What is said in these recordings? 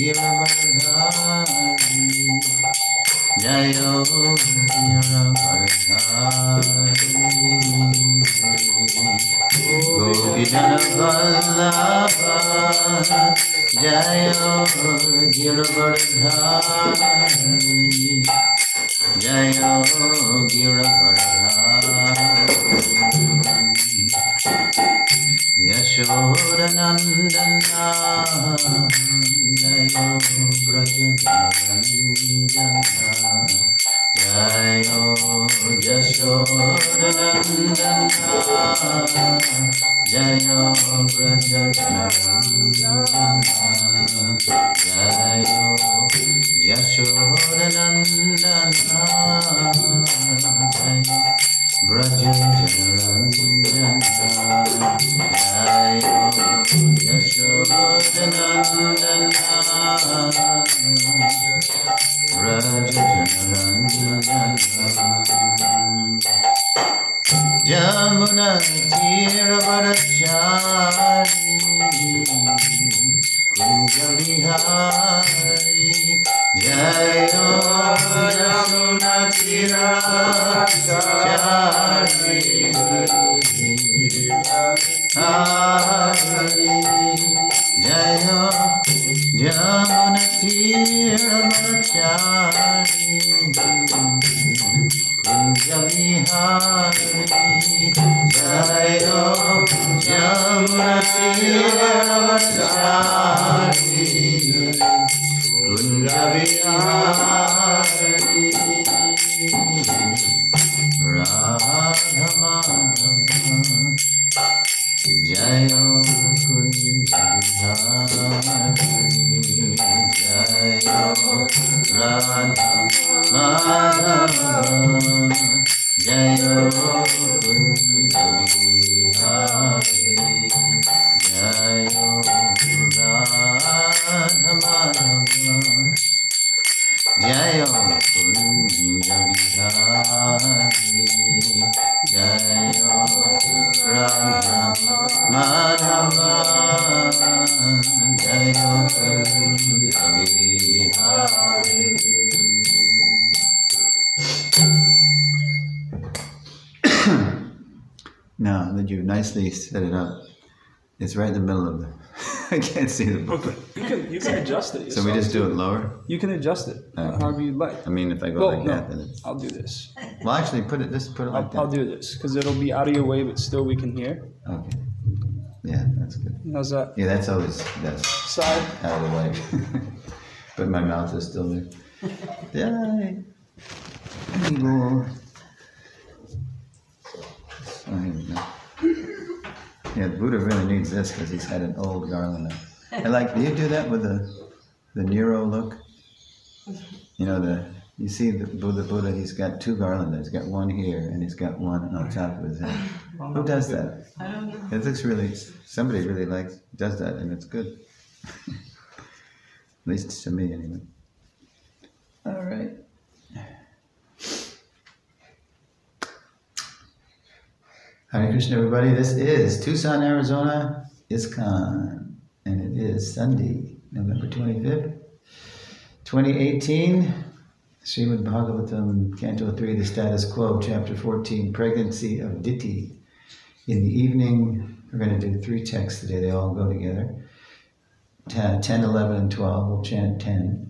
शिव जय शिव बधारी गोपीजन बल्लभ जय गिर कुञ्जविया can't see the book. You can you can adjust it. So we just do it lower. You can adjust it Okay. however you like. I mean, if I go Well, like no, that, then it's. I'll do this. Well, actually, put it. Just put it like I'll, that. I'll do this because it'll be out of your way, but still we can hear. Okay. Yeah, that's good. How's that Yeah, that's always that's side? out of the way. but my mouth is still there. Die. Anymore. So here we go. Yeah, Buddha really needs this because he's had an old garland. I like. Do you do that with the the Nero look? You know the. You see the Buddha. Buddha. He's got two garlands. He's got one here, and he's got one on top of his head. Who does that? I don't know. It looks really. Somebody really likes does that, and it's good. At least to me, anyway. All right. Hare Krishna, everybody. This is Tucson, Arizona, ISKCON, and it is Sunday, November 25th, 2018. Srimad Bhagavatam, Canto 3, The Status Quo, Chapter 14, Pregnancy of Diti. In the evening, we're going to do three texts today. They all go together. 10, 10, 11, and 12. We'll chant 10.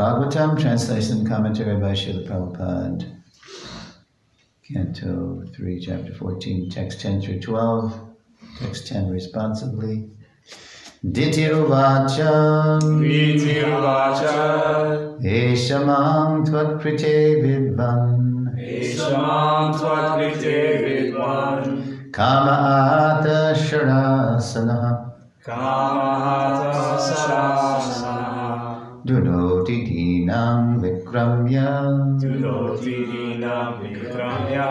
Bhagavatam, translation and commentary by Srila Prabhupada. Canto 3, Chapter 14, text 10 through 12, text 10 responsibly. Ditiruvacham Eshamam Tvatkrite Vidvan. Kamata Sharasana Kamahatasarasana Dunoti Dinam Vikramya Dunotidinam vikramya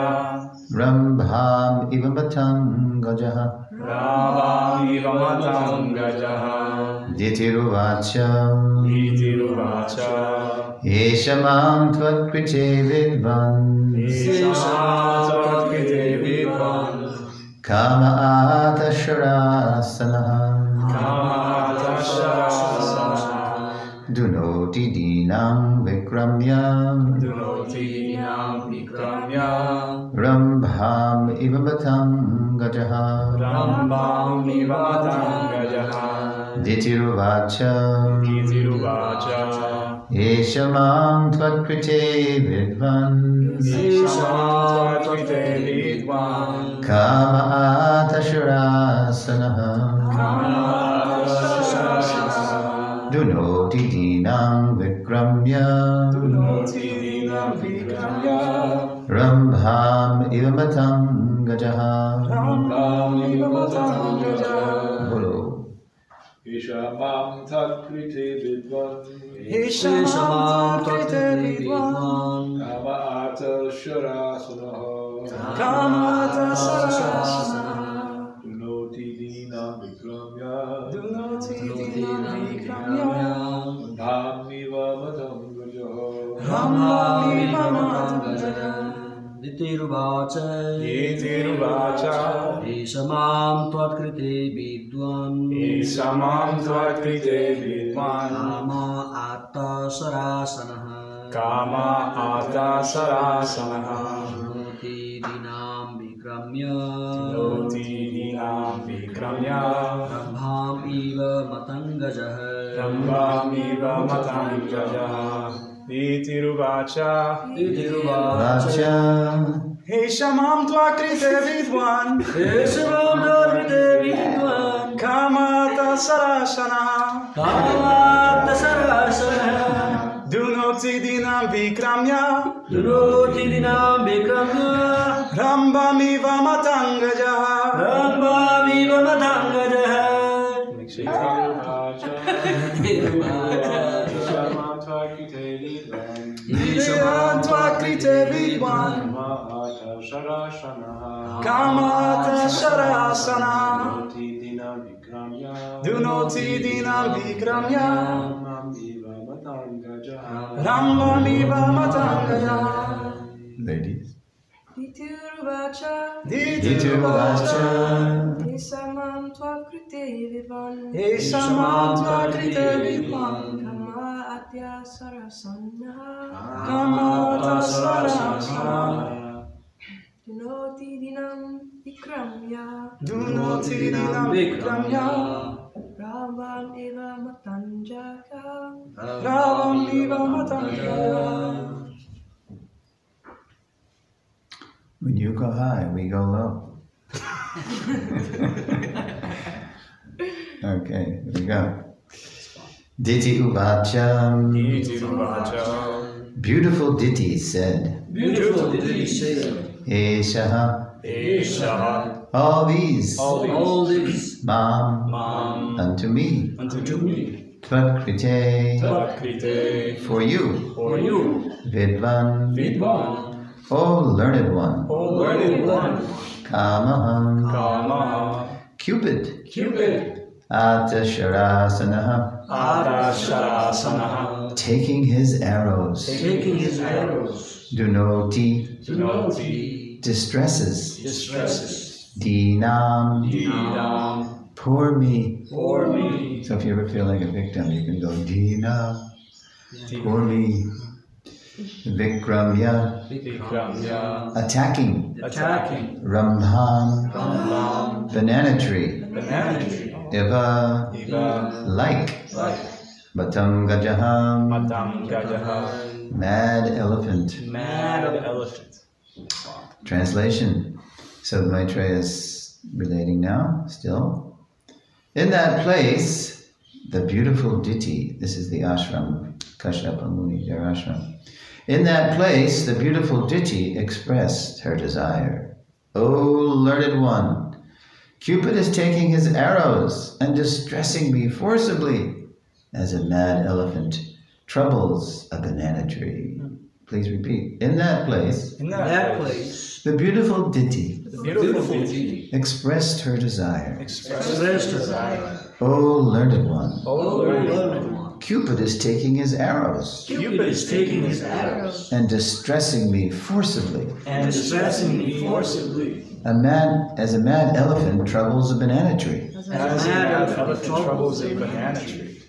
Rambham Ivabatam Gajaha Rabamiva matam gajaha Ditiruvacha Itiruvacha Eshamam Tvatkrite Vidvan Isamatvakite vidvan Kamata Sharasana Kamahatasarasana Dunoti Dinam Vikramya Dunotidinam vikramya Rambham Ivabatam Gajaha Rambamiva matam gajaha Ditiruvacha Itiruvacha Eshamam Tvatkrite Vidvan Isamatvakite vidvan Kamata Sharasana Kamahatasarasana Dunoti Dinam Vikramya Dunotidinam vikramya Rambham Ivabatam Gajaha Rambamiva matam gajaha Bolo. Ishamam Takriti Vidvan दितिरुवाच दितिरुवाच एष माँ त्वत्कृते विद्वान्। एष माँ त्वत्कृते विद्वान्। काम आत्ता सरासनः। काम आत्ता सरासनः। शृणोति दीनां विक्रम्य। शृणोति दीनां विक्रम्य। ब्रह्मामिव मतङ्गजः। ब्रह्मामिव मतङ्गजः। Rambamiva matam gajaha Itiruvacha Ditiruvacha He shamam tvakrite vidvan. Ishamam Tvakrite Vidwan Kamata sarasana Kama Atta Sarasanaha Dunoti dinam vikramya. Noti Dinam Vikramya. Rambamiva tvakrite vidvan Kama Ata Sharasana. Kamata sarasana Dunoti Dina Vikramya Dunoti dinam vikramya Dhamiva Matam Gajaha Rambamiva matangaja Ladies. Ditiruvacha, Ditiruvacha. Isamam Tvakrite Vivan, Ishamam tvakrite vidvan Kama Atya Sarasana, Kamata sarasana Dunoti Dinam Vikramya, Dunoti dinam vikramya. Rabam Eva Matanjaka, Rambamiva matangaja When you go high, we go low. okay, here we go. Diti Uvacham. Itiruvacha Beautiful Diti said, Beautiful did said. say Eshaha. Esha All these. all these. Mam. Mam Unto me. unto me Tvatkrite. Tvakrite For you. for you Vidvan. Vidvan O learned one. O learned one Kamaham. Kama Cupid. Cupid Atasharasanaha. Taking his arrows. taking his arrows Dunoti. Dunoti Distresses. Distresses Dinam. Dinam Poor me. For me So if you ever feel like a victim, you can go Dinam. Poor me. Vikramya. Vikramya Attacking. Attacking Rambham. Rambam Banana tree. Banana tree Iva. Iva Like. Like Batam Gajaham. Madam Gajaha Mad elephant. Mad elephant Translation. So Maitreya is relating now, still. In that place, the beautiful Diti, this is the ashram, Kashyapa Muni, their ashram. In that place, the beautiful Diti expressed her desire. O learned one, Cupid is taking his arrows and distressing me forcibly, as a mad elephant troubles a banana tree. Please repeat. In that place, In That place, the beautiful Diti the beautiful deity expressed her desire. Expressed her desire. O learned one, Oh, O Lord. learned one, Cupid is taking his arrows Cupid is taking his arrows and distressing me forcibly. and distressing me forcibly. A mad, as a mad elephant troubles a banana tree. As As a a mad mad elephant elephant troubles troubles a a banana tree.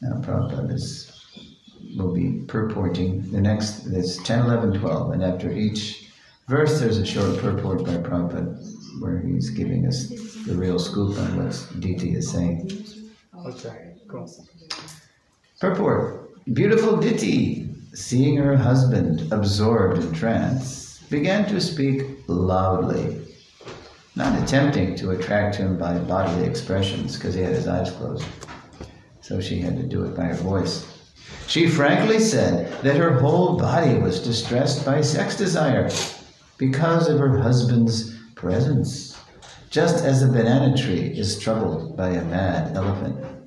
Now, Prabhupada is, will be purporting the next, it's 10, 11, 12, and after each verse there's a short purport by Prabhupada where he's giving us the real scoop on what Diti is saying. Okay, cool. Purport Beautiful Diti, seeing her husband absorbed in trance, began to speak loudly, not attempting to attract him by bodily expressions because he had his eyes closed. So she had to do it by her voice. She frankly said that her whole body was distressed by sex desire because of her husband's presence, just as a banana tree is troubled by a mad elephant.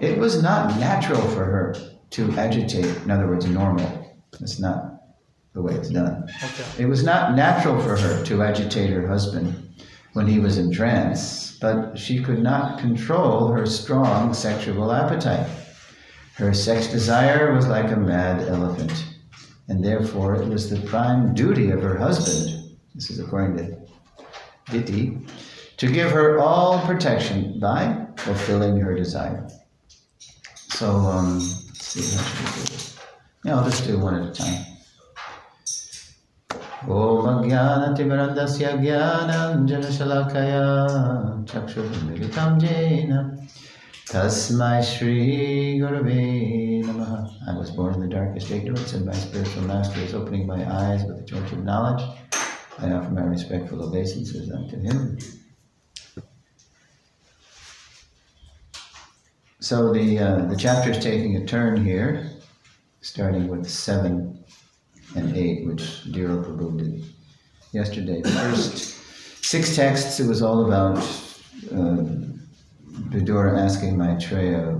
It was not natural for her to agitate, in other words, normal. That's not the way it's done. Okay. It was not natural for her to agitate her husband when he was in trance, but she could not control her strong sexual appetite. Her sex desire was like a mad elephant, and therefore it was the prime duty of her husband, this is according to Diti, to give her all protection by fulfilling her desire. So, um, let's see, how should we do this? Yeah, I'll just do one at a time. ॐ अज्ञानतिमिरन्दस्य ज्ञानञ्जनशलाकया चक्षुर्मिलितं येन तस्मै श्रीगुरवे नमः I was born in the darkest ignorance, and my spiritual master is opening my eyes with the torch of knowledge. I offer my respectful obeisances unto him. So the uh, the chapter is taking a turn here, starting with seven and eight, which Dhiro Prabhu did yesterday. The first six texts, it was all about uh, Vidura asking Maitreya,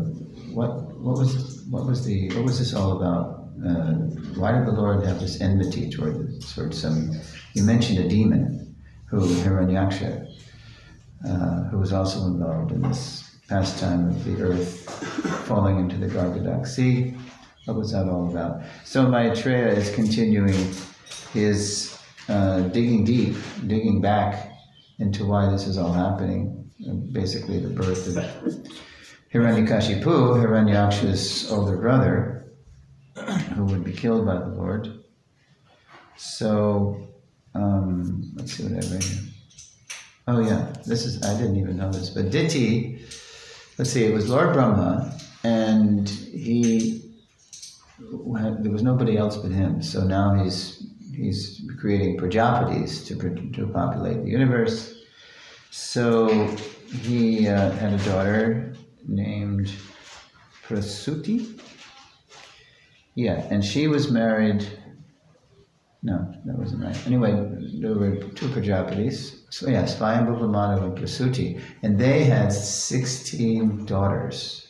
what what was what was the what was this all about? Uh, why did the Lord have this enmity toward toward some? You mentioned a demon, who Hiranyaksha, uh, who was also involved in this pastime of the earth falling into the Garbhodak Sea. What was that all about? So Maitreya is continuing his uh, digging deep, digging back into why this is all happening. Basically, the birth of Hiranyakashipu, Hiranyaksha's older brother, who would be killed by the Lord. So, um, let's see what I read here. Oh yeah, this is I didn't even know this, but Diti. Let's see, it was Lord Brahma, and he there was nobody else but him. So now he's he's creating Prajapatis to to populate the universe. So he uh, had a daughter named Prasuti. Yeah, and she was married. No, that wasn't right. Anyway, there were two Prajapatis. So yes, Swayambhuva Madhava and Prasuti, and they had sixteen daughters.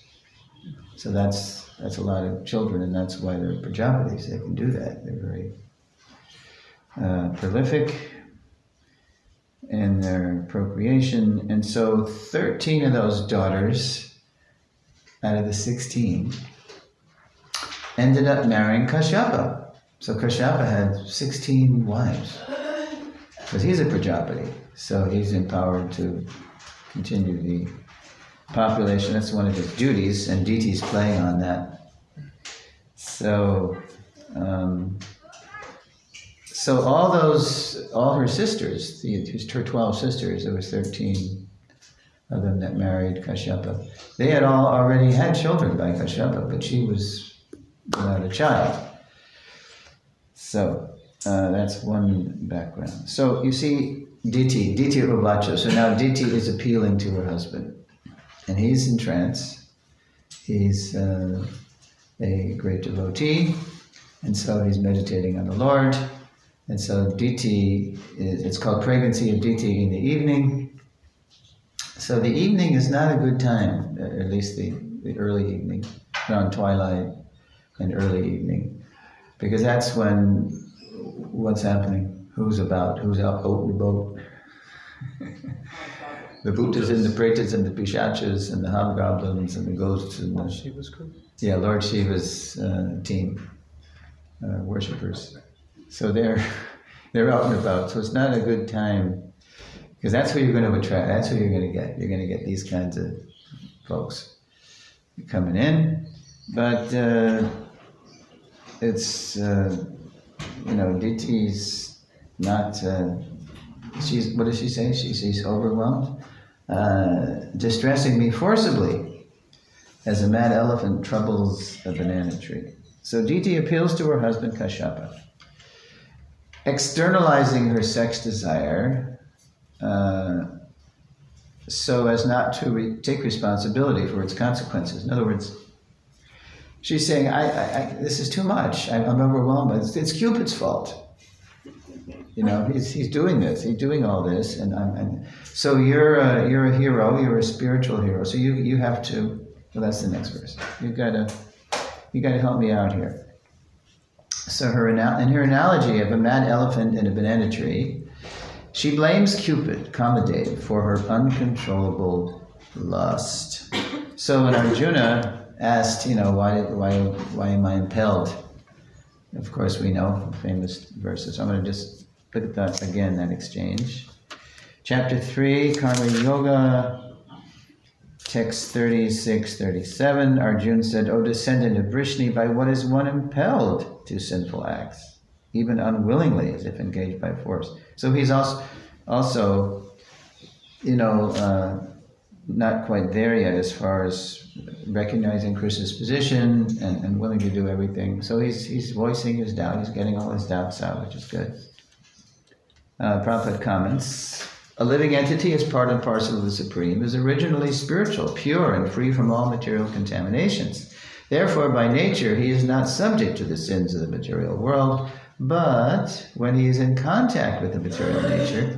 So that's that's a lot of children, and that's why they're Prajapatis. They can do that. They're very uh, prolific in their procreation, and so thirteen of those daughters out of the sixteen ended up marrying Kashyapa. So Kashyapa had sixteen wives because he's a Prajapati, so he's empowered to continue the population. That's one of his duties, and Diti's playing on that. So, um, so all those, all her sisters, the, her twelve sisters, there was thirteen of them that married Kashyapa. They had all already had children by Kashyapa, but she was without a child. So uh, that's one background. So you see, Diti, Diti Uvacha. So now Diti is appealing to her husband, and he's in trance. He's uh, a great devotee, and so he's meditating on the Lord. And so Diti, is, it's called pregnancy of Diti in the evening. So the evening is not a good time, uh, at least the, the early evening, around twilight and early evening, because that's when what's happening, who's about, who's out, out the boat. the Bhutas and the Pretas and the Pishachas and the hobgoblins and the ghosts and the Shiva's group. yeah, Lord Shiva's uh, team, uh, worshippers. So they're they're out and about. So it's not a good time because that's who you're going to attract. That's who you're going to get. You're going to get these kinds of folks coming in, but uh, it's uh, you know Diti's not. Uh, she's what does she say? She, she's overwhelmed, uh, distressing me forcibly as a mad elephant troubles a banana tree. So Diti appeals to her husband Kashyapa, externalizing her sex desire uh, so as not to re- take responsibility for its consequences. In other words, she's saying, I, I, I, "This is too much. I, I'm overwhelmed. It's, it's Cupid's fault." You know, he's, he's doing this. He's doing all this, and I'm. And so you're a, you're a hero. You're a spiritual hero. So you you have to. Well, that's the next verse. You gotta you gotta help me out here. So her in her analogy of a mad elephant in a banana tree, she blames Cupid, Kamadev, for her uncontrollable lust. So in Arjuna asked, you know, why why why am I impelled? Of course, we know famous verses. I'm going to just look at that again, that exchange. Chapter 3, Karma Yoga, text 36 37. Arjuna said, O descendant of Vrishni, by what is one impelled to sinful acts, even unwillingly, as if engaged by force? So he's also, also you know, uh, not quite there yet as far as recognizing Chris's position and, and willing to do everything. So he's, he's voicing his doubt, he's getting all his doubts out, which is good. Uh, Prabhupada comments A living entity is part and parcel of the Supreme, is originally spiritual, pure, and free from all material contaminations. Therefore, by nature, he is not subject to the sins of the material world, but when he is in contact with the material nature,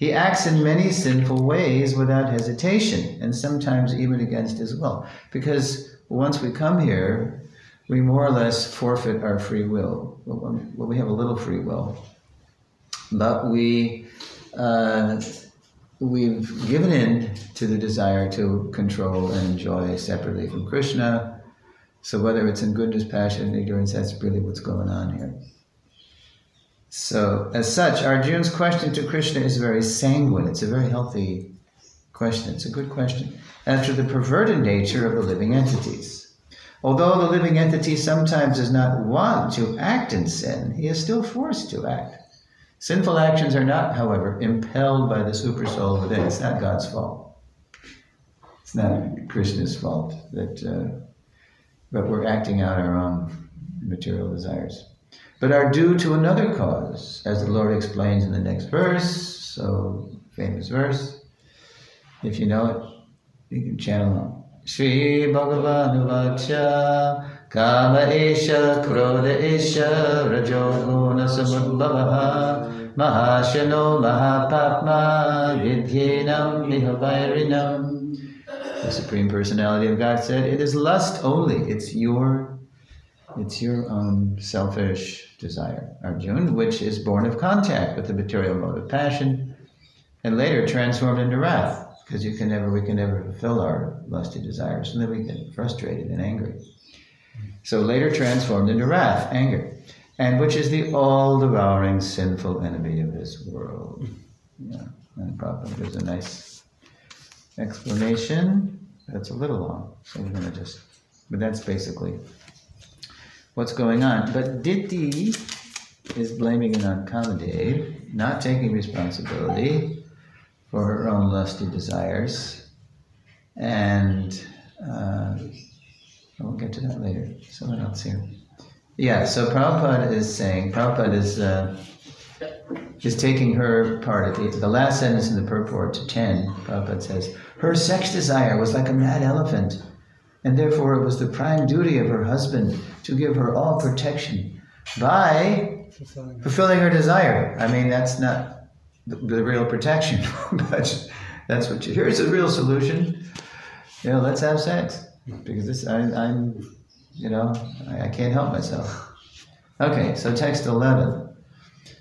he acts in many sinful ways without hesitation, and sometimes even against his will. Because once we come here, we more or less forfeit our free will. Well, we have a little free will, but we uh, we've given in to the desire to control and enjoy separately from Krishna. So whether it's in goodness, passion, ignorance, that's really what's going on here. So, as such, Arjuna's question to Krishna is very sanguine. It's a very healthy question. It's a good question. To the perverted nature of the living entities. Although the living entity sometimes does not want to act in sin, he is still forced to act. Sinful actions are not, however, impelled by the supersoul within. It's not God's fault. It's not Krishna's fault that, uh, but we're acting out our own material desires but are due to another cause, as the Lord explains in the next verse. So, famous verse. If you know it, you can chant it. Shri Bhagavan Vacha Kama Isha Krodha Isha Rajoguna Samudbhavaha Mahashano Mahapatma Vidyenam Mihavairinam The Supreme Personality of God said, It is lust only. It's your it's your own selfish desire, Arjun, which is born of contact with the material mode of passion, and later transformed into wrath, because you can never, we can never fulfill our lusty desires, and then we get frustrated and angry. So later transformed into wrath, anger, and which is the all-devouring sinful enemy of this world. Yeah, and Prabhupada gives a nice explanation. That's a little long, so we're going to just, but that's basically what's going on. But Diti is blaming Kamadev, not taking responsibility for her own lusty desires. And uh, we'll get to that later. Someone else here. Yeah, so Prabhupada is saying, Prabhupada is, uh, is taking her part. At the, the last sentence in the purport to 10, Prabhupada says, Her sex desire was like a mad elephant and therefore it was the prime duty of her husband to give her all protection by Fulfilling. fulfilling her desire. I mean, that's not the, the real protection, but that's what you. Here's a real solution. You know, let's have sex because this I, I'm, you know, I, I can't help myself. Okay, so text eleven.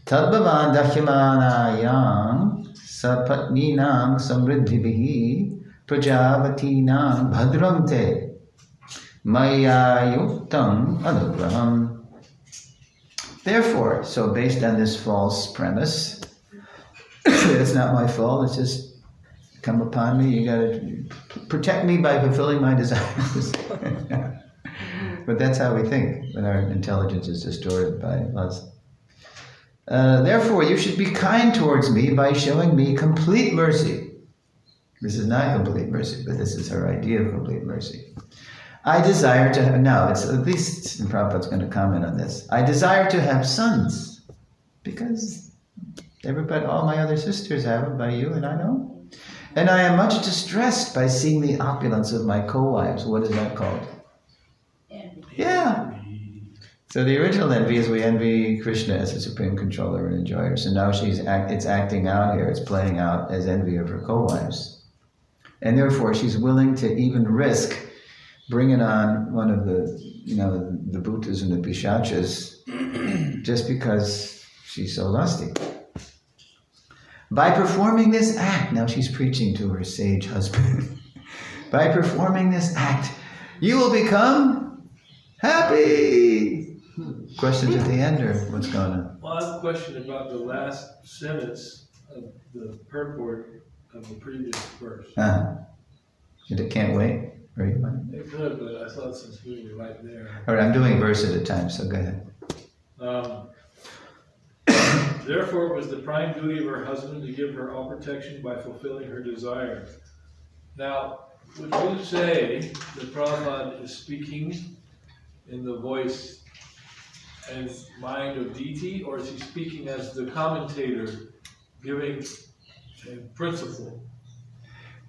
Tadbhavan dahyamana sapatninam samriddhibihi bhadram te maya yuktam anugraham. Therefore, so based on this false premise, it's not my fault, it's just come upon me. You gotta protect me by fulfilling my desires. but that's how we think when our intelligence is distorted by lust. Uh, therefore, you should be kind towards me by showing me complete mercy. This is not complete mercy, but this is her idea of complete mercy. I desire to have, now, it's at least, Prabhupada's going to comment on this. I desire to have sons because everybody, all my other sisters have them by you, and I know. And I am much distressed by seeing the opulence of my co wives. What is that called? Yeah. So the original envy is we envy Krishna as the supreme controller and enjoyer. So now she's act, it's acting out here, it's playing out as envy of her co wives. And therefore, she's willing to even risk bringing on one of the, you know, the bhutas and the pishachas just because she's so lusty. By performing this act, now she's preaching to her sage husband. By performing this act, you will become happy. Questions at the end, or what's going on? Well, I have a question about the last sentence of the purport of the previous verse. Uh, it can't wait. Want- It could, but I thought since we were right there. All right, I'm doing a verse at a time, so go ahead. Um, Therefore, it was the prime duty of her husband to give her all protection by fulfilling her desire. Now, would you say that Prabhupada is speaking in the voice and mind of Diti, or is he speaking as the commentator giving a principle?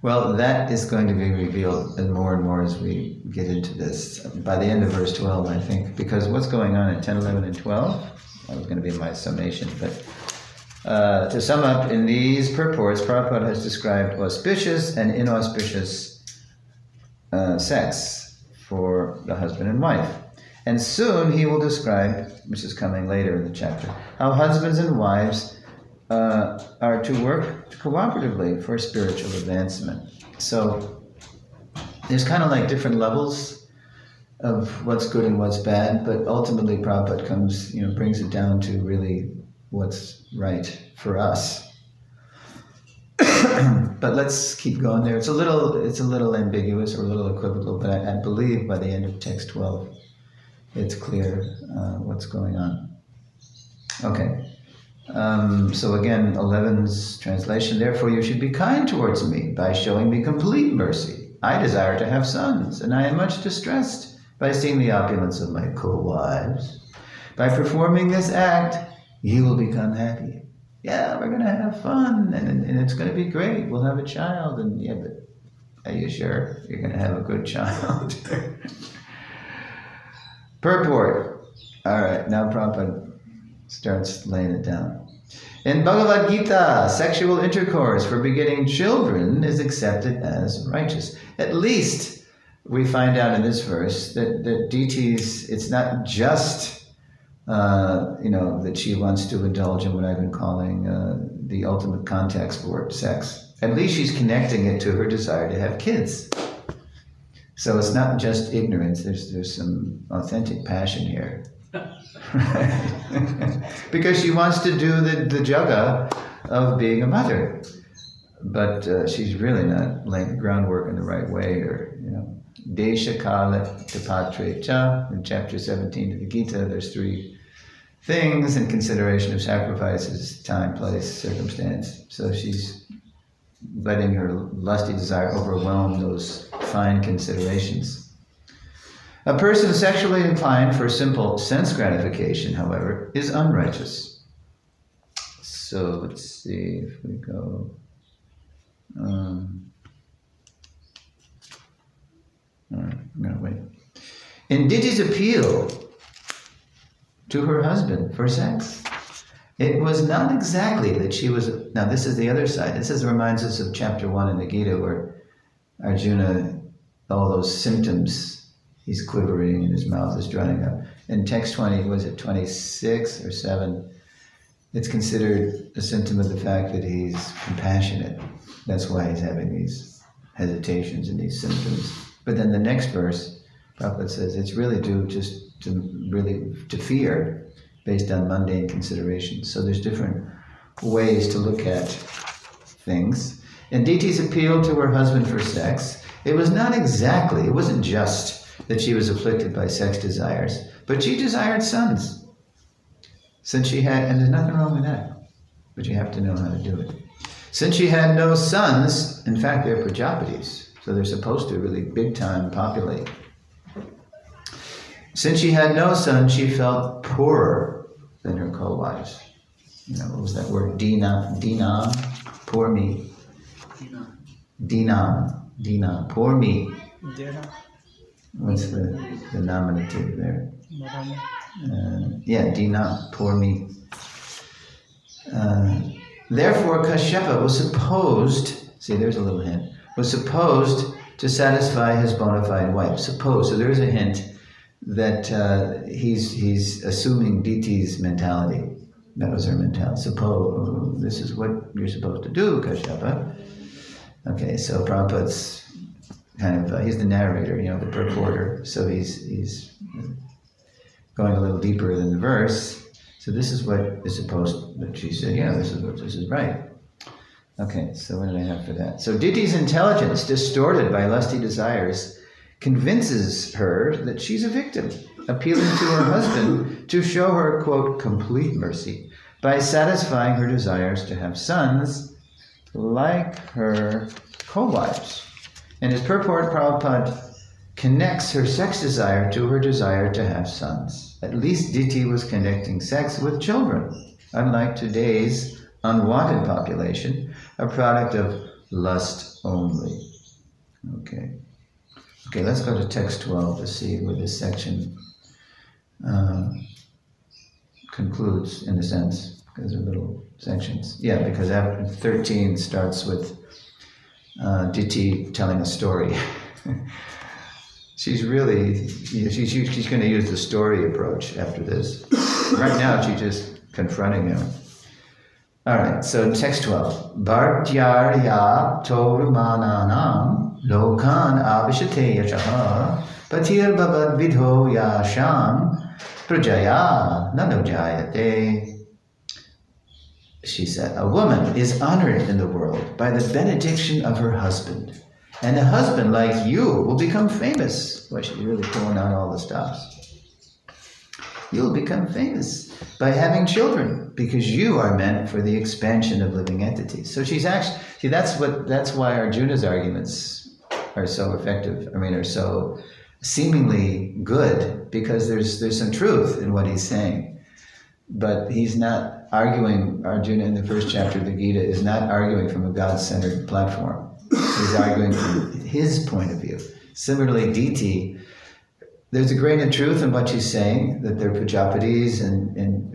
Well, that is going to be revealed and more and more as we get into this by the end of verse 12, I think, because what's going on at 10, 11, and 12, that was going to be my summation, but uh, to sum up, in these purports, Prabhupada has described auspicious and inauspicious uh, sex for the husband and wife. And soon he will describe, which is coming later in the chapter, how husbands and wives uh, are to work cooperatively for spiritual advancement. So there's kind of like different levels of what's good and what's bad, but ultimately Prabhupada comes, you know, brings it down to really what's right for us. but let's keep going there. It's a little, it's a little ambiguous or a little equivocal, but I, I believe by the end of text 12, it's clear uh, what's going on. Okay. Um, so again, 11's translation, therefore you should be kind towards me by showing me complete mercy. I desire to have sons, and I am much distressed by seeing the opulence of my co-wives. By performing this act, you will become happy. Yeah, we're going to have fun, and, and it's going to be great. We'll have a child, and yeah, but are you sure you're going to have a good child? Purport. All right, now Prabhupada starts laying it down. In Bhagavad Gita, sexual intercourse for begetting children is accepted as righteous. At least we find out in this verse that, that Diti's, it's not just, uh, you know, that she wants to indulge in what I've been calling uh, the ultimate contact sport, sex. At least she's connecting it to her desire to have kids. So it's not just ignorance, there's, there's some authentic passion here. because she wants to do the, the jaga of being a mother. But uh, she's really not laying the groundwork in the right way, or, you know, Desha Kala Tapatre Cha, in chapter 17 of the Gita, there's three things in consideration of sacrifices time, place, circumstance. So she's letting her lusty desire overwhelm those fine considerations. A person sexually inclined for simple sense gratification, however, is unrighteous. So let's see if we go. Um, all right, I'm going to wait. In Diti's appeal, to her husband for sex. It was not exactly that she was. Now, this is the other side. This is, reminds us of chapter one in the Gita where Arjuna, all those symptoms, he's quivering and his mouth is drying up. In text 20, was it 26 or 7? It's considered a symptom of the fact that he's compassionate. That's why he's having these hesitations and these symptoms. But then the next verse, Prabhupada says it's really due just to really to fear based on mundane considerations. So there's different ways to look at things. And Diti's appeal to her husband for sex, it was not exactly, it wasn't just that she was afflicted by sex desires, but she desired sons. Since she had, and there's nothing wrong with that, but you have to know how to do it. Since she had no sons, in fact, they're Prajapatis, so they're supposed to really big time populate. Since she had no son, she felt poorer than her co-wives. You know, what was that word? Dina, Dina, poor me. Dina, dina, Dina, poor me. What's the, the nominative there? Uh, yeah, Dina, poor me. Uh, therefore, Kashyapa was supposed, see, there's a little hint, was supposed to satisfy his bona fide wife. Suppose, so there's a hint that uh, he's, he's assuming Diti's mentality. That was her mentality. Suppose this is what you're supposed to do, Kashyapa. Okay, so Prabhupada's kind of, uh, he's the narrator, you know, the purporter. So he's, he's going a little deeper than the verse. So this is what is supposed that she said, yeah, this is what this is right. Okay, so what did I have for that? So Diti's intelligence, distorted by lusty desires, convinces her that she's a victim, appealing to her husband to show her, quote, complete mercy by satisfying her desires to have sons like her co-wives. And his purport, Prabhupada connects her sex desire to her desire to have sons. At least Diti was connecting sex with children, unlike today's unwanted population, a product of lust only. Okay. Okay, let's go to text 12 to see where this section uh, concludes, in a sense, because they're little sections. Yeah, because after 13 starts with uh, Diti telling a story. she's really, she's, she's going to use the story approach after this. right now, she's just confronting him. All right, so text 12. Bhartyarya torumananam lokan avishate yachaha patir babad vidho yasham prajaya nanojayate. She said, A woman is honored in the world by the benediction of her husband. And a husband like you will become famous. Boy, she's really pulling out all the stops. You'll become famous by having children because you are meant for the expansion of living entities. So she's actually, see, that's what, that's why Arjuna's arguments are so effective. I mean, are so seemingly good because there's, there's some truth in what he's saying. But he's not arguing, Arjuna in the first chapter of the Gita is not arguing from a God centered platform. He's arguing from his point of view. Similarly, Diti, there's a grain of truth in what she's saying, that they're Prajapatis and, and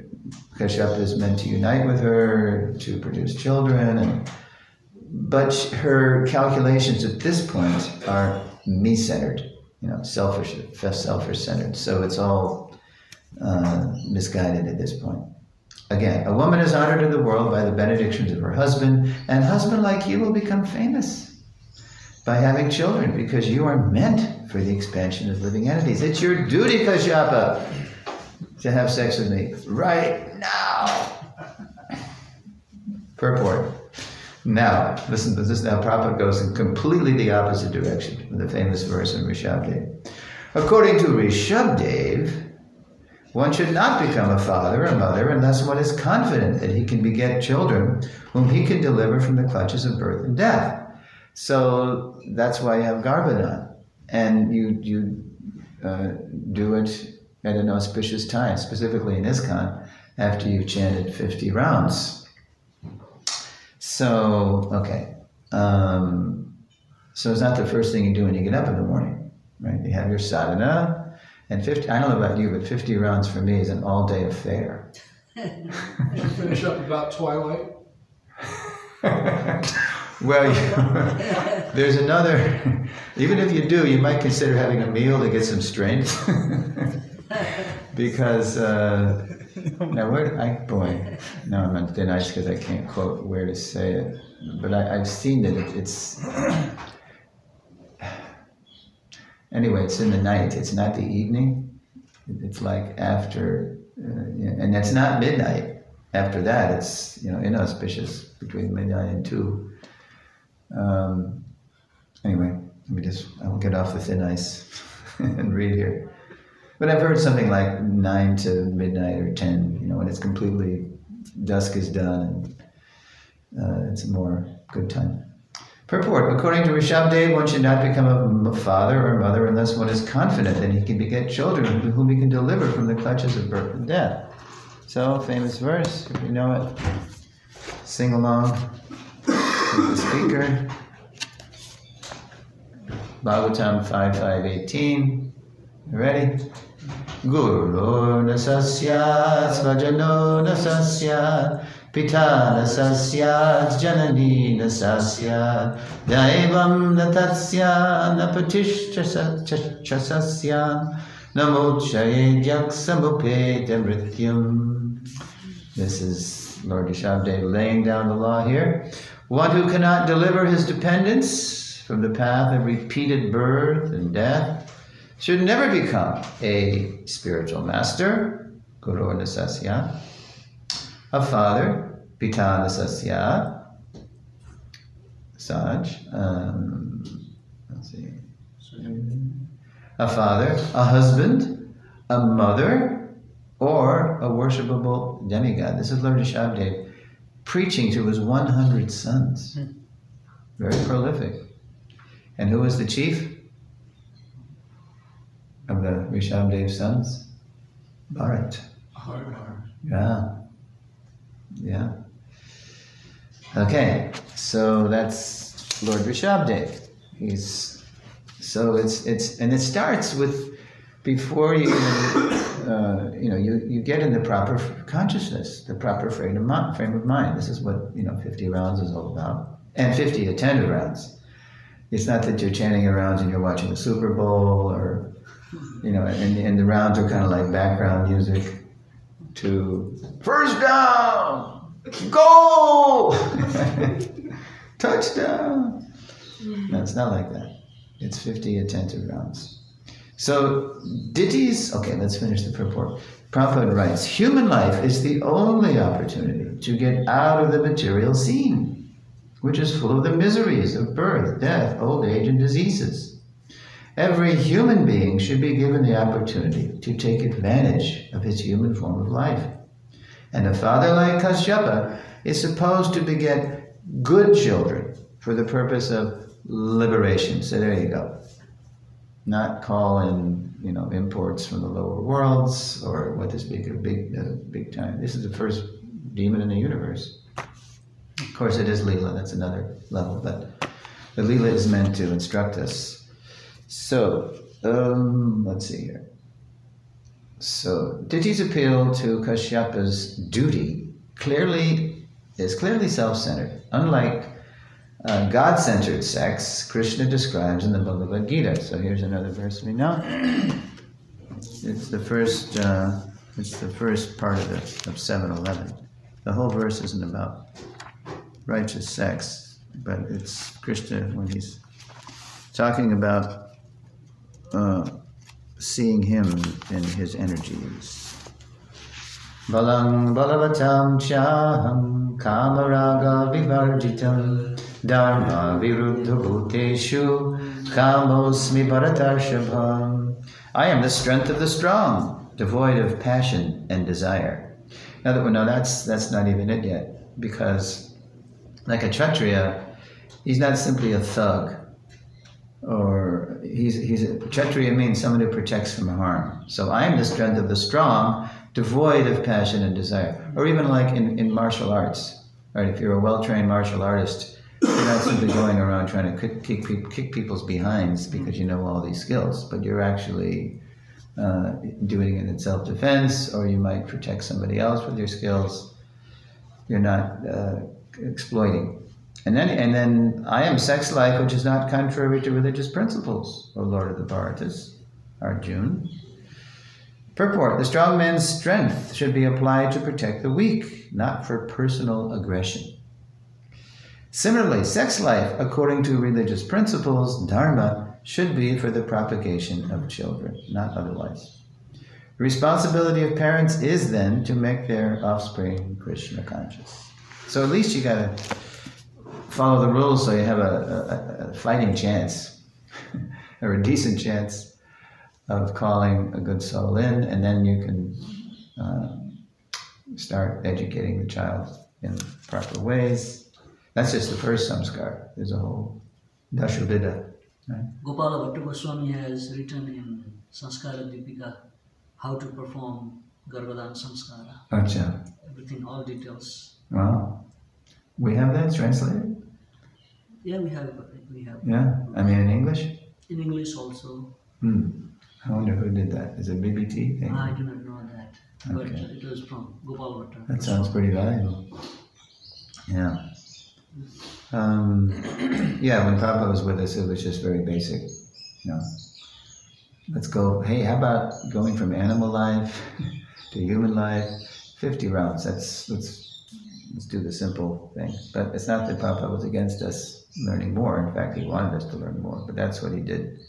is meant to unite with her to produce children. And, but her calculations at this point are me centered, you know, selfish, selfish centered. So it's all uh, misguided at this point. Again, a woman is honored in the world by the benedictions of her husband, and husband like you will become famous by having children because you are meant for the expansion of living entities. It's your duty, Kashyapa, to have sex with me right now. Purport. Now, listen to this. Now, Prabhupada goes in completely the opposite direction with the famous verse in Rishabdev. According to Rishabdev, one should not become a father or a mother unless one is confident that he can beget children whom he can deliver from the clutches of birth and death. So that's why you have Garbhadan. And you, you uh, do it at an auspicious time, specifically in ISKCON, after you've chanted 50 rounds. So, okay. Um, so it's not the first thing you do when you get up in the morning, right? You have your sadhana, And 50, I don't know about you, but 50 rounds for me is an all day affair. You finish up about twilight. well, you, there's another, even if you do, you might consider having a meal to get some strength. because, uh, now where, I, boy, no, I'm on thin ice because I can't quote where to say it. But I, I've seen that it, it's, anyway, it's in the night, it's not the evening. It's like after, uh, and it's not midnight. After that, it's you know inauspicious between midnight and two. Um, anyway, let me just I'll get off the thin ice and read here. But I've heard something like nine to midnight or ten. You know, when it's completely dusk is done, and uh, it's a more good time. Purport: According to Rishabdev, one should not become a father or mother unless one is confident that he can beget children whom he can deliver from the clutches of birth and death. So, famous verse, if you know it, sing along the speaker. Bhagavatam 5518. You ready? Guru nasasya svajano nasasya pita nasasya janani nasasya daivam natasya napatishchasasya namochaye yaksamupete mrityum This is Lord Rishabdev laying down the law here. One who cannot deliver his dependents from the path of repeated birth and death should never become a spiritual master, Guru Nasasya, a father, Pita Nasasya, Saj, um, let's see, a father, a husband, a mother, or a worshipable demigod. This is Lord Rishabdev preaching to his 100 sons. Very prolific. And who was the chief of the Rishabdev sons? Bharat. Yeah. Yeah. Okay, so that's Lord Rishabdev. He's so it's it's and it starts with before you uh, you know you, you get in the proper consciousness, the proper frame of mind. Frame of mind. This is what you know 50 rounds is all about, and 50 attended rounds. It's not that you're chanting rounds and you're watching the Super Bowl or you know, and, and the rounds are kind of like background music to first down, goal, touchdown. No, it's not like that. It's 50 attentive rounds. So, Diti's, okay, let's finish the purport. Prabhupada writes Human life is the only opportunity to get out of the material scene, which is full of the miseries of birth, death, old age, and diseases. Every human being should be given the opportunity to take advantage of his human form of life. And a father like Kashyapa is supposed to beget good children for the purpose of liberation. So there you go. Not call in, you know, imports from the lower worlds or what this big, big, uh, big time. This is the first demon in the universe. Of course, it is Leela. That's another level, but the Leela is meant to instruct us so, um, let's see here. So, Diti's appeal to Kashyapa's duty clearly is clearly self-centered. Unlike uh, God-centered sex, Krishna describes in the Bhagavad Gita. So here's another verse we know. It's the first. Uh, it's the first part of the of seven eleven. The whole verse isn't about righteous sex, but it's Krishna when he's talking about uh, seeing him in his energies. Balang balavatam chaham kamaraga vivarjitam dharma viruddha bhuteshu kamosmi bharatarshabham. I am the strength of the strong, devoid of passion and desire. Now that no, that's that's not even it yet, because like a kshatriya, he's not simply a thug or he's, he's a kshatriya means someone who protects from harm. So I am the strength of the strong, devoid of passion and desire. Or even like in, in martial arts, right? If you're a well-trained martial artist, you're not simply going around trying to kick, kick, kick people's behinds because you know all these skills, but you're actually uh, doing it in self-defense, or you might protect somebody else with your skills. You're not uh, exploiting. And then, and then I am sex life, which is not contrary to religious principles, O Lord of the Bharatas, Arjun. Purport The strong man's strength should be applied to protect the weak, not for personal aggression. Similarly, sex life, according to religious principles, dharma, should be for the propagation of children, not otherwise. The responsibility of parents is then to make their offspring Krishna conscious. So at least you gotta follow the rules so you have a, a, a fighting chance, or a decent chance of calling a good soul in, and then you can uh, start educating the child in proper ways. That's just the first samskar. There's a whole dashavida. Right? Gopala Bhatta Goswami has written in Sanskara Deepika how to perform Garbhadan Samskara. Acha. Everything, all details. Well, we have that translated. Yeah, we have, we have. Yeah, I mean in English. In English also. Hmm. I wonder who did that. Is it BBT thing? I do not know that, okay. but it was from Bhatta. That sounds pretty valuable. Yeah. Um, yeah, when Papa was with us, it was just very basic. You know, let's go. Hey, how about going from animal life to human life? Fifty rounds. That's let's let's do the simple thing. But it's not that Papa was against us learning more. In fact, he wanted us to learn more. But that's what he did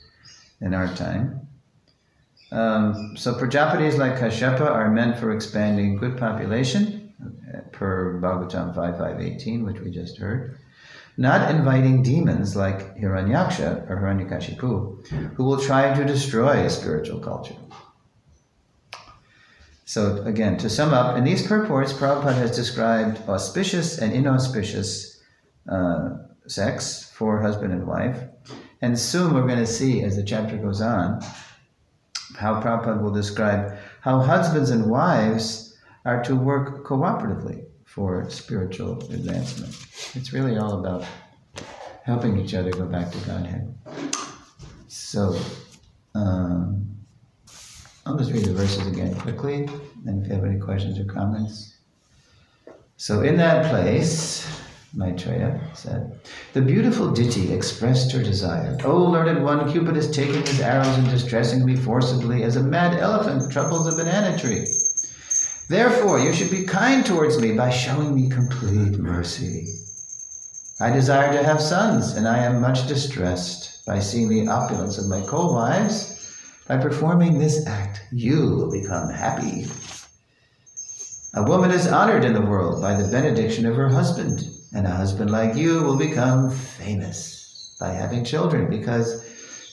in our time. Um, so Prajapatis like Kashyapa are meant for expanding good population, uh, per Bhagavatam 5518, which we just heard. Not inviting demons like Hiranyaksha or Hiranyakashipu, who will try to destroy spiritual culture. So again, to sum up, in these purports, Prabhupada has described auspicious and inauspicious uh, sex for husband and wife. And soon we're going to see, as the chapter goes on, how Prabhupada will describe how husbands and wives are to work cooperatively for spiritual advancement. It's really all about helping each other go back to Godhead. So, um, I'll just read the verses again quickly, and if you have any questions or comments. So, in that place, Maitreya said, the beautiful Diti expressed her desire. O learned one, Cupid is taking his arrows and distressing me forcibly as a mad elephant troubles a banana tree. Therefore, you should be kind towards me by showing me complete mercy. I desire to have sons, and I am much distressed by seeing the opulence of my co-wives. By performing this act, you will become happy. A woman is honored in the world by the benediction of her husband, and a husband like you will become famous by having children because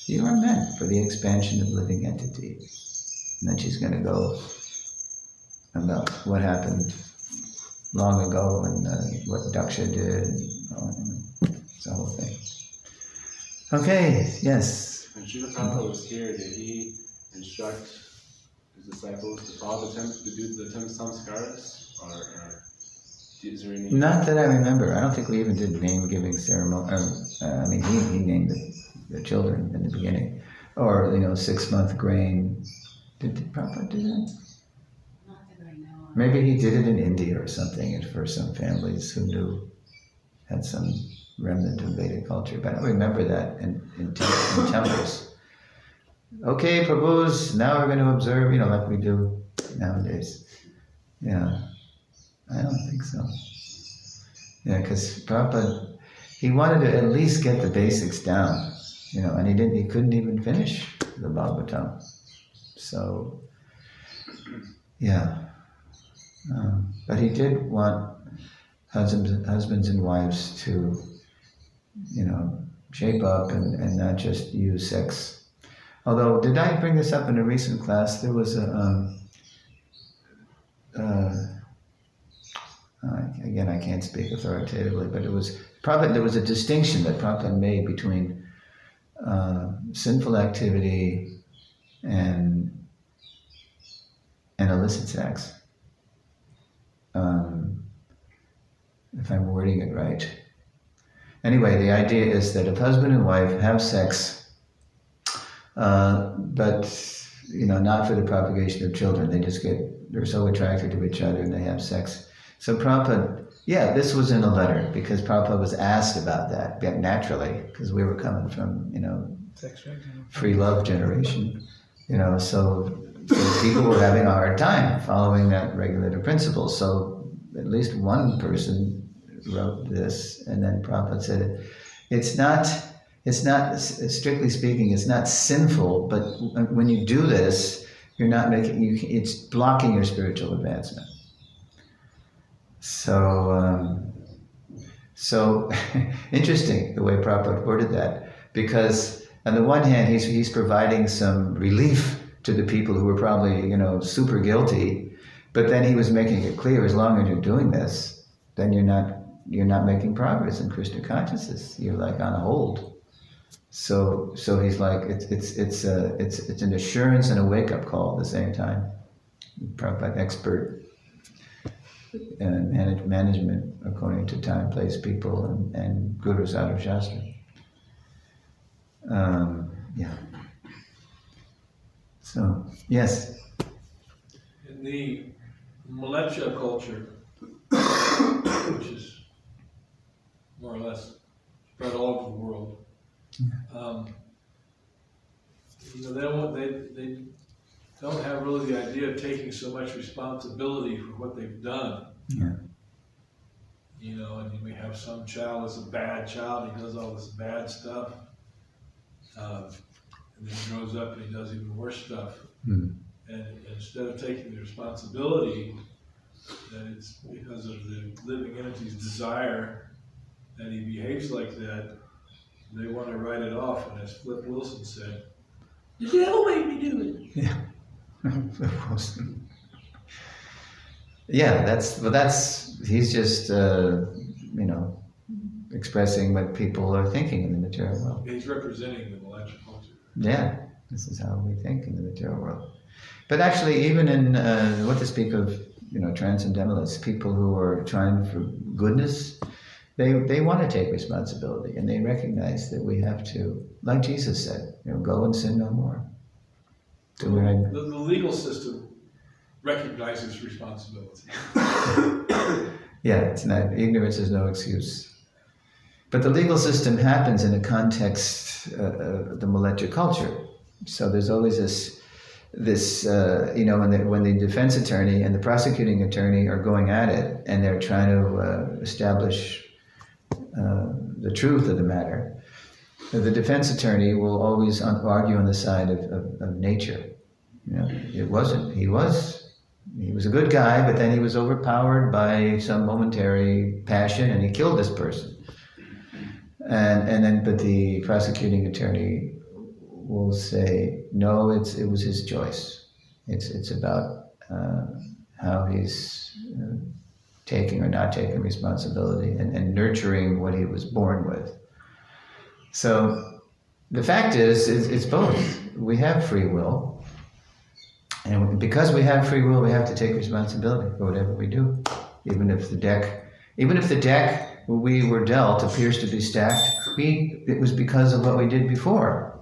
you are meant for the expansion of living entities. And then she's going to go about what happened long ago and uh, what Daksha did. And, it's the whole thing. Okay, yes. When Srila Prabhupada was here, did he instruct his disciples to follow the ten, to do the ten samskaras? Or, or is there any? Not that I remember. I don't think we even did name giving ceremony. Uh, I mean, he, he named the, the children in the beginning. Or, you know, six month grain. Did, did Prabhupada do that? Not that I know of. Maybe he did it in India or something, and for some families who knew, had some remnant of Vedic culture. But I don't remember that in, in, tem- in temples. Okay, Prabhus, now we're going to observe, you know, like we do nowadays. Yeah, I don't think so. Yeah, because Prabhupada, he wanted to at least get the basics down, you know, and he didn't, he couldn't even finish the Bhagavatam. So, yeah. Um, but he did want husbands, husbands and wives to, you know, shape up and, and not just use sex. Although, did I bring this up in a recent class? There was a, um, uh, uh, again, I can't speak authoritatively, but it was probably there was a distinction that Prabhupada made between uh, sinful activity and and illicit sex. Um, if I'm wording it right. Anyway, the idea is that if husband and wife have sex, uh, but you know, not for the propagation of children. They just get, they're so attracted to each other and they have sex. So Prabhupada, yeah, this was in a letter because Prabhupada was asked about that naturally because we were coming from, you know, free love generation, you know, so, so people were having a hard time following that regulative principle. So at least one person wrote this, and then Prabhupada said, it's not, it's not, strictly speaking, it's not sinful, but when you do this, you're not making, you, it's blocking your spiritual advancement. So, um, so interesting the way Prabhupada worded that, because on the one hand, he's, he's providing some relief to the people who were probably, you know, super guilty, but then he was making it clear, as long as you're doing this, then you're not, you're not making progress in Krishna consciousness. You're like on hold. So, so he's like, it's, it's, it's, a, it's, it's an assurance and a wake up call at the same time. Prabhupada expert uh, manage, management according to time, place, people, and, and Guru Sadhu Shastra. Um, yeah. So, yes. In the Mleccha culture, which is more or less spread all over the world, um, you know, they don't, they, they don't have really the idea of taking so much responsibility for what they've done. Yeah. You know, and we have some child that's a bad child, he does all this bad stuff. Um, and then he grows up and he does even worse stuff. Mm. And instead of taking the responsibility that it's because of the living entity's desire that he behaves like that, they want to write it off. And as Flip Wilson said, the devil made me do it. Yeah. yeah, that's well. That's he's just uh, you know expressing what people are thinking in the material world. He's representing the Mleccha culture. Yeah, this is how we think in the material world. But actually, even in uh, what to speak of, you know, transcendentalists, people who are trying for goodness, they they want to take responsibility and they recognize that we have to, like Jesus said, you know, go and sin no more. The, the legal system recognizes responsibility. yeah, it's not ignorance is no excuse. But the legal system happens in a context uh, of the Mleccha culture. So there's always this, this uh, you know, when the, when the defense attorney and the prosecuting attorney are going at it and they're trying to uh, establish uh, the truth of the matter, the defense attorney will always argue on the side of, of, of nature. You know, it wasn't. He was. He was a good guy, but then he was overpowered by some momentary passion, and he killed this person. And and then, but the prosecuting attorney will say, no, it's it was his choice. It's it's about uh, how he's uh, taking or not taking responsibility and, and nurturing what he was born with. So the fact is, is, it's both. We have free will. And because we have free will, we have to take responsibility for whatever we do. Even if the deck, even if the deck we were dealt appears to be stacked, we, it was because of what we did before.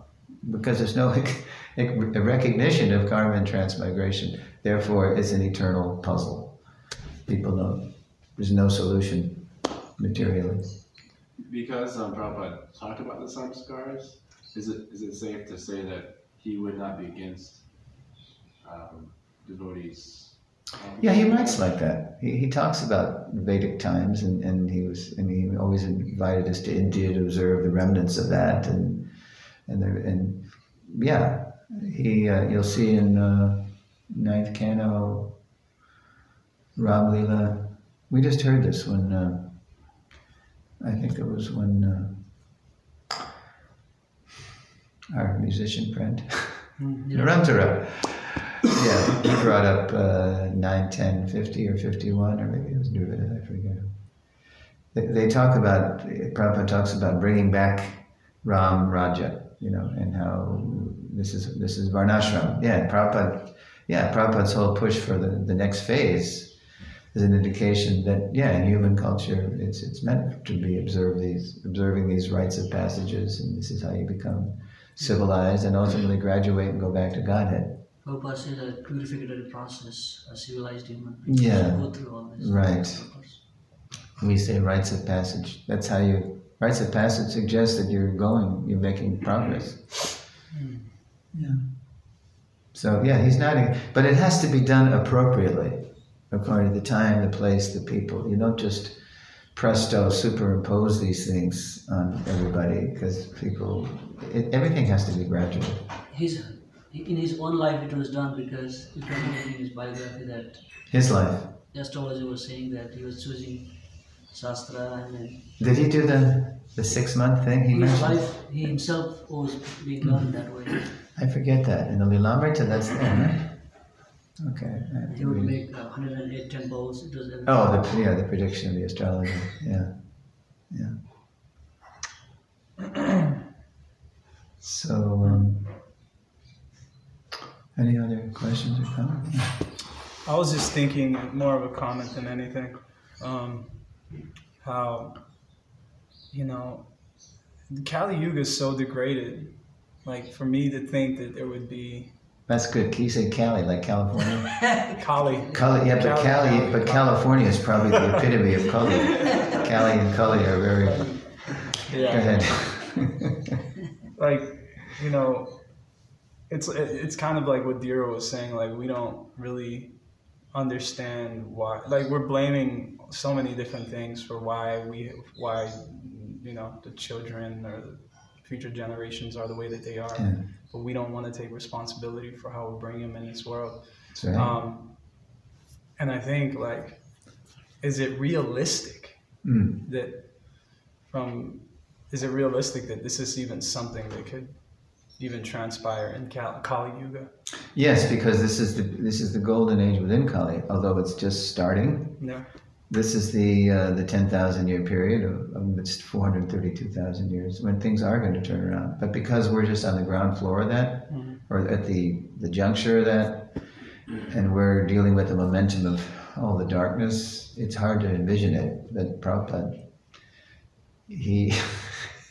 Because there's no recognition of karma and transmigration. Therefore, it's an eternal puzzle. People don't, there's no solution materially because um, Prabhupada talked about the samskaras, is it is it safe to say that he would not be against um, devotees? Yeah, he writes like that. He, he talks about Vedic times, and, and he was and he always invited us to India to observe the remnants of that, and and there, and yeah, he uh, you'll see in uh, ninth canto Ram Lila. We just heard this when. Uh, I think it was when uh, our musician friend, mm-hmm. Ramtara, yeah, he brought up uh, 9, 10, 50 or 51, or maybe it was Nirvana, I forget. They, they talk about, Prabhupada talks about bringing back Ram Raja, you know, and how this is this is Varnashram. Yeah, Prabhupada, yeah, Prabhupada's whole push for the, the next phase is an indication that yeah, in human culture, it's it's meant to be observe these observing these rites of passages, and this is how you become civilized and ultimately graduate and go back to Godhead. Prabhupada said a purificatory process, a civilized human being Yeah. go through all this. Right. Prabhupada. We say rites of passage. That's how you. Rites of passage suggests that you're going, you're making progress. Hmm. Yeah. So yeah, he's not. But it has to be done appropriately, according to the time, the place, the people. You don't just presto superimpose these things on everybody because people. It, everything has to be gradual. His, in his own life, it was done because you can read in his biography that His life. astrologer was saying that he was choosing Shastra and then Did he do the the six month thing he his mentioned? life, he himself was being done that way. I forget that in the Lilamrita. That's there, right? Okay. I have would read. make uh, 108 temples. It was everything. Oh, the yeah, the prediction of the astrologer. Yeah, yeah. so, um, any other questions or comments? I was just thinking more of a comment than anything. Um, how, you know, the Kali Yuga is so degraded. Like for me to think that there would be That's good. Can you say Cali, like California? Kali. Cali, yeah, but Cali- Cali, Cali- but California is probably the epitome of Cali. Cali and Cali are very. Go Yeah. ahead. like you know it's it's kind of like what Dira was saying like we don't really understand why like we're blaming so many different things for why we why you know the children or the future generations are the way that they are Yeah. but we don't want to take responsibility for how we bring them in this world right. um, and I think like is it realistic Mm. that from is it realistic that this is even something that could even transpire in Kal- Kali Yuga? Yes, because this is the this is the golden age within Kali. Although it's just starting, Yeah. This is the uh, the ten thousand year period of, of it's four hundred thirty two thousand years when things are going to turn around. But because we're just on the ground floor of that, Mhm. or at the the juncture of that, and we're dealing with the momentum of all the darkness, it's hard to envision it. But Prabhupada, he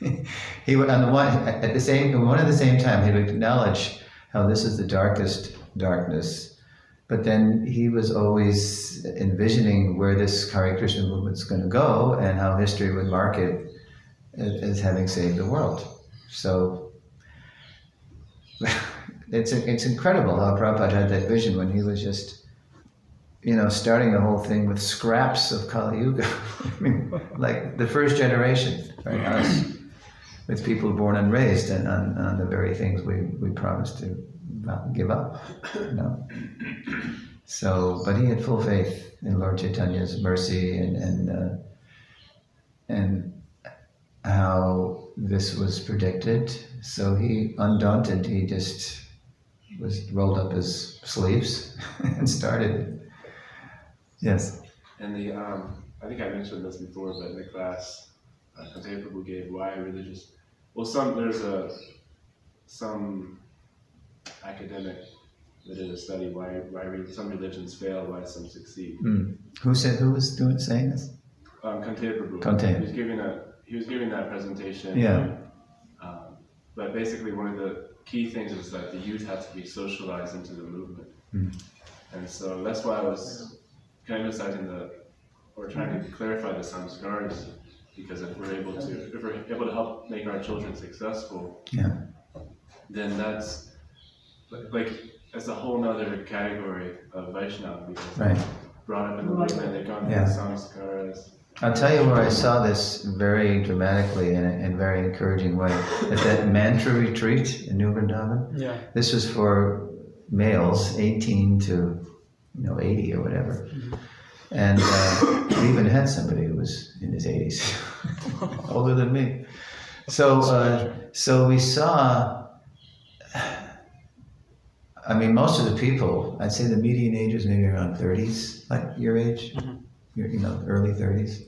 he would on the one at the same one at the same time he would acknowledge how this is the darkest darkness but then he was always envisioning where this Hare Krishna movement's going to go and how history would mark it as, as having saved the world. So it's it's incredible how Prabhupada had that vision when he was just, you know, starting the whole thing with scraps of Kali Yuga. I mean, like the first generation, right? Us, with people born and raised and on, on the very things we, we promised to not give up, you know. So, but he had full faith in Lord Chaitanya's mercy and and uh, and how this was predicted. So he, undaunted, he just was rolled up his sleeves and started. Yes. And the, um, I think I mentioned this before, but in the class, uh, Prabhu gave why religious, well, some, there's a, some academic that did a study why, why some religions fail, why some succeed. Mm. Who said? Who was doing saying this? Um, Kantaya Prabhu. Kantaya. He was giving a, he was giving that presentation. Yeah. Um, but basically, one of the key things is that the youth had to be socialized into the movement. Mm. And so that's why I was kind of emphasizing the, or trying to clarify the samskaras, because if we're able to, if we're able to help make our children successful, Yeah. then that's like- like that's a whole nother category of Vaishnava because Right. brought up in the movement, they've gone through Yeah. the samskaras. I'll tell you where I saw this very dramatically and in a very encouraging way. At that mantra retreat in New Vrindavan. Yeah. This was for males, 18 to you know 80 or whatever. And uh, we even had somebody who was in his 80s, older than me. So, uh, so we saw. I mean, most of the people, I'd say the median age is maybe around 30s, like your age, mm-hmm. your, you know, early 30s.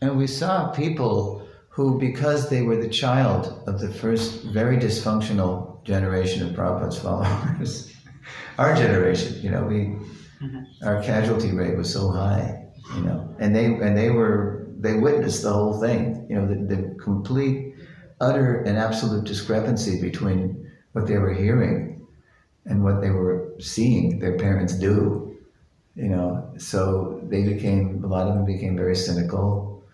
And we saw people who, because they were the child of the first very dysfunctional generation of Prabhupada's followers, our generation, you know, we, mm-hmm. our casualty rate was so high, you know, and they and they were they witnessed the whole thing, you know, the, the complete, utter, and absolute discrepancy between what they were hearing and what they were seeing their parents do. You know, so they became a lot of them became very cynical,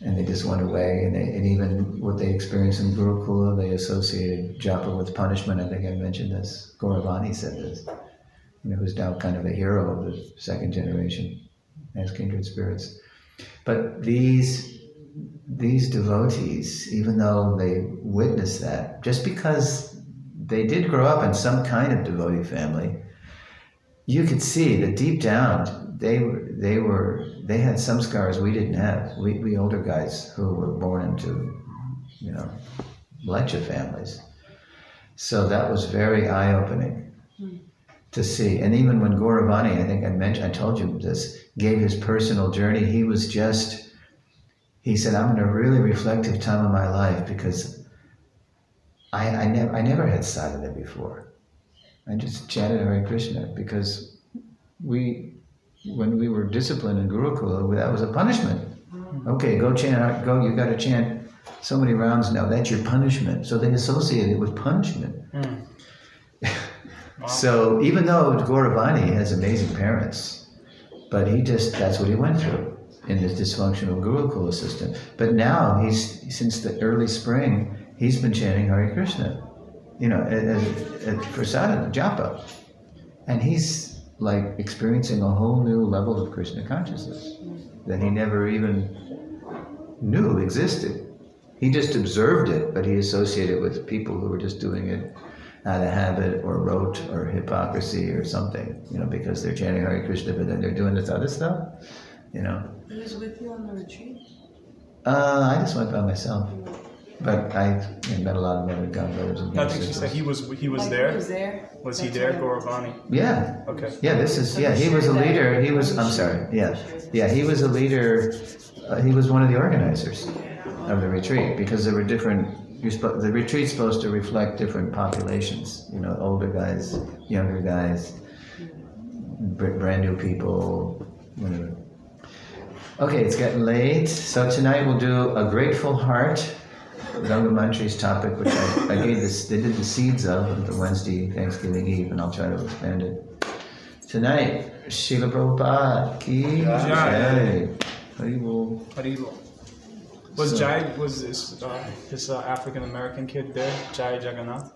and they just went away. And, they, and even what they experienced in Gurukula, they associated japa with punishment. I think I mentioned this. Gauravani said this. You know, who's now kind of a hero of the second generation as kindred spirits. But these these devotees, even though they witnessed that, just because they did grow up in some kind of devotee family, you could see that deep down they were they were they had some scars we didn't have. We, we older guys who were born into, you know, Mleccha families. So that was very eye opening hmm. to see. And even when Gauravani, I think I mentioned, I told you this, gave his personal journey, he was just, he said, I'm in a really reflective time of my life because I, I, never, I never had sadhana before. I just chanted Hare Krishna because we, when we were disciplined in Gurukula, that was a punishment. Mm-hmm. Okay, go chant, go, you got to chant so many rounds now, that's your punishment. So they associate it with punishment. Mm. So even though Gauravani has amazing parents, but he just that's what he went through in this dysfunctional Gurukula system. But now he's since the early spring he's been chanting Hare Krishna, you know, at, as, for sadhana japa, and he's like experiencing a whole new level of Krishna consciousness that he never even knew existed. He just observed it, but he associated it with people who were just doing it out of habit or rote or hypocrisy or something, you know, because they're chanting Hare Krishna, but then they're doing this other stuff, you know. He was with you on the retreat? Uh, I just went by myself, but I you know, met a lot of other God brothers and I think she said he was he was Like, there. He was there? Was he That's there, what I- Gauravani? Yeah, Okay. yeah. This is yeah. He was a leader. He was. I'm sorry. Yeah, yeah. He was a leader. Uh, he was one of the organizers of the retreat because there were different. You're spo- the retreat's supposed to reflect different populations. You know, older guys, younger guys, br- brand new people, whatever. Okay, it's getting late. So tonight we'll do a grateful heart. Ganga Mantri's topic, which I, I gave this, they did the seeds of the Wednesday Thanksgiving Eve, and I'll try to expand it. Tonight, Srila Prabhupada, ki Jai. Haribol. Haribo. Was So- Jai was this uh, this uh, African American kid there? Jai Jagannath.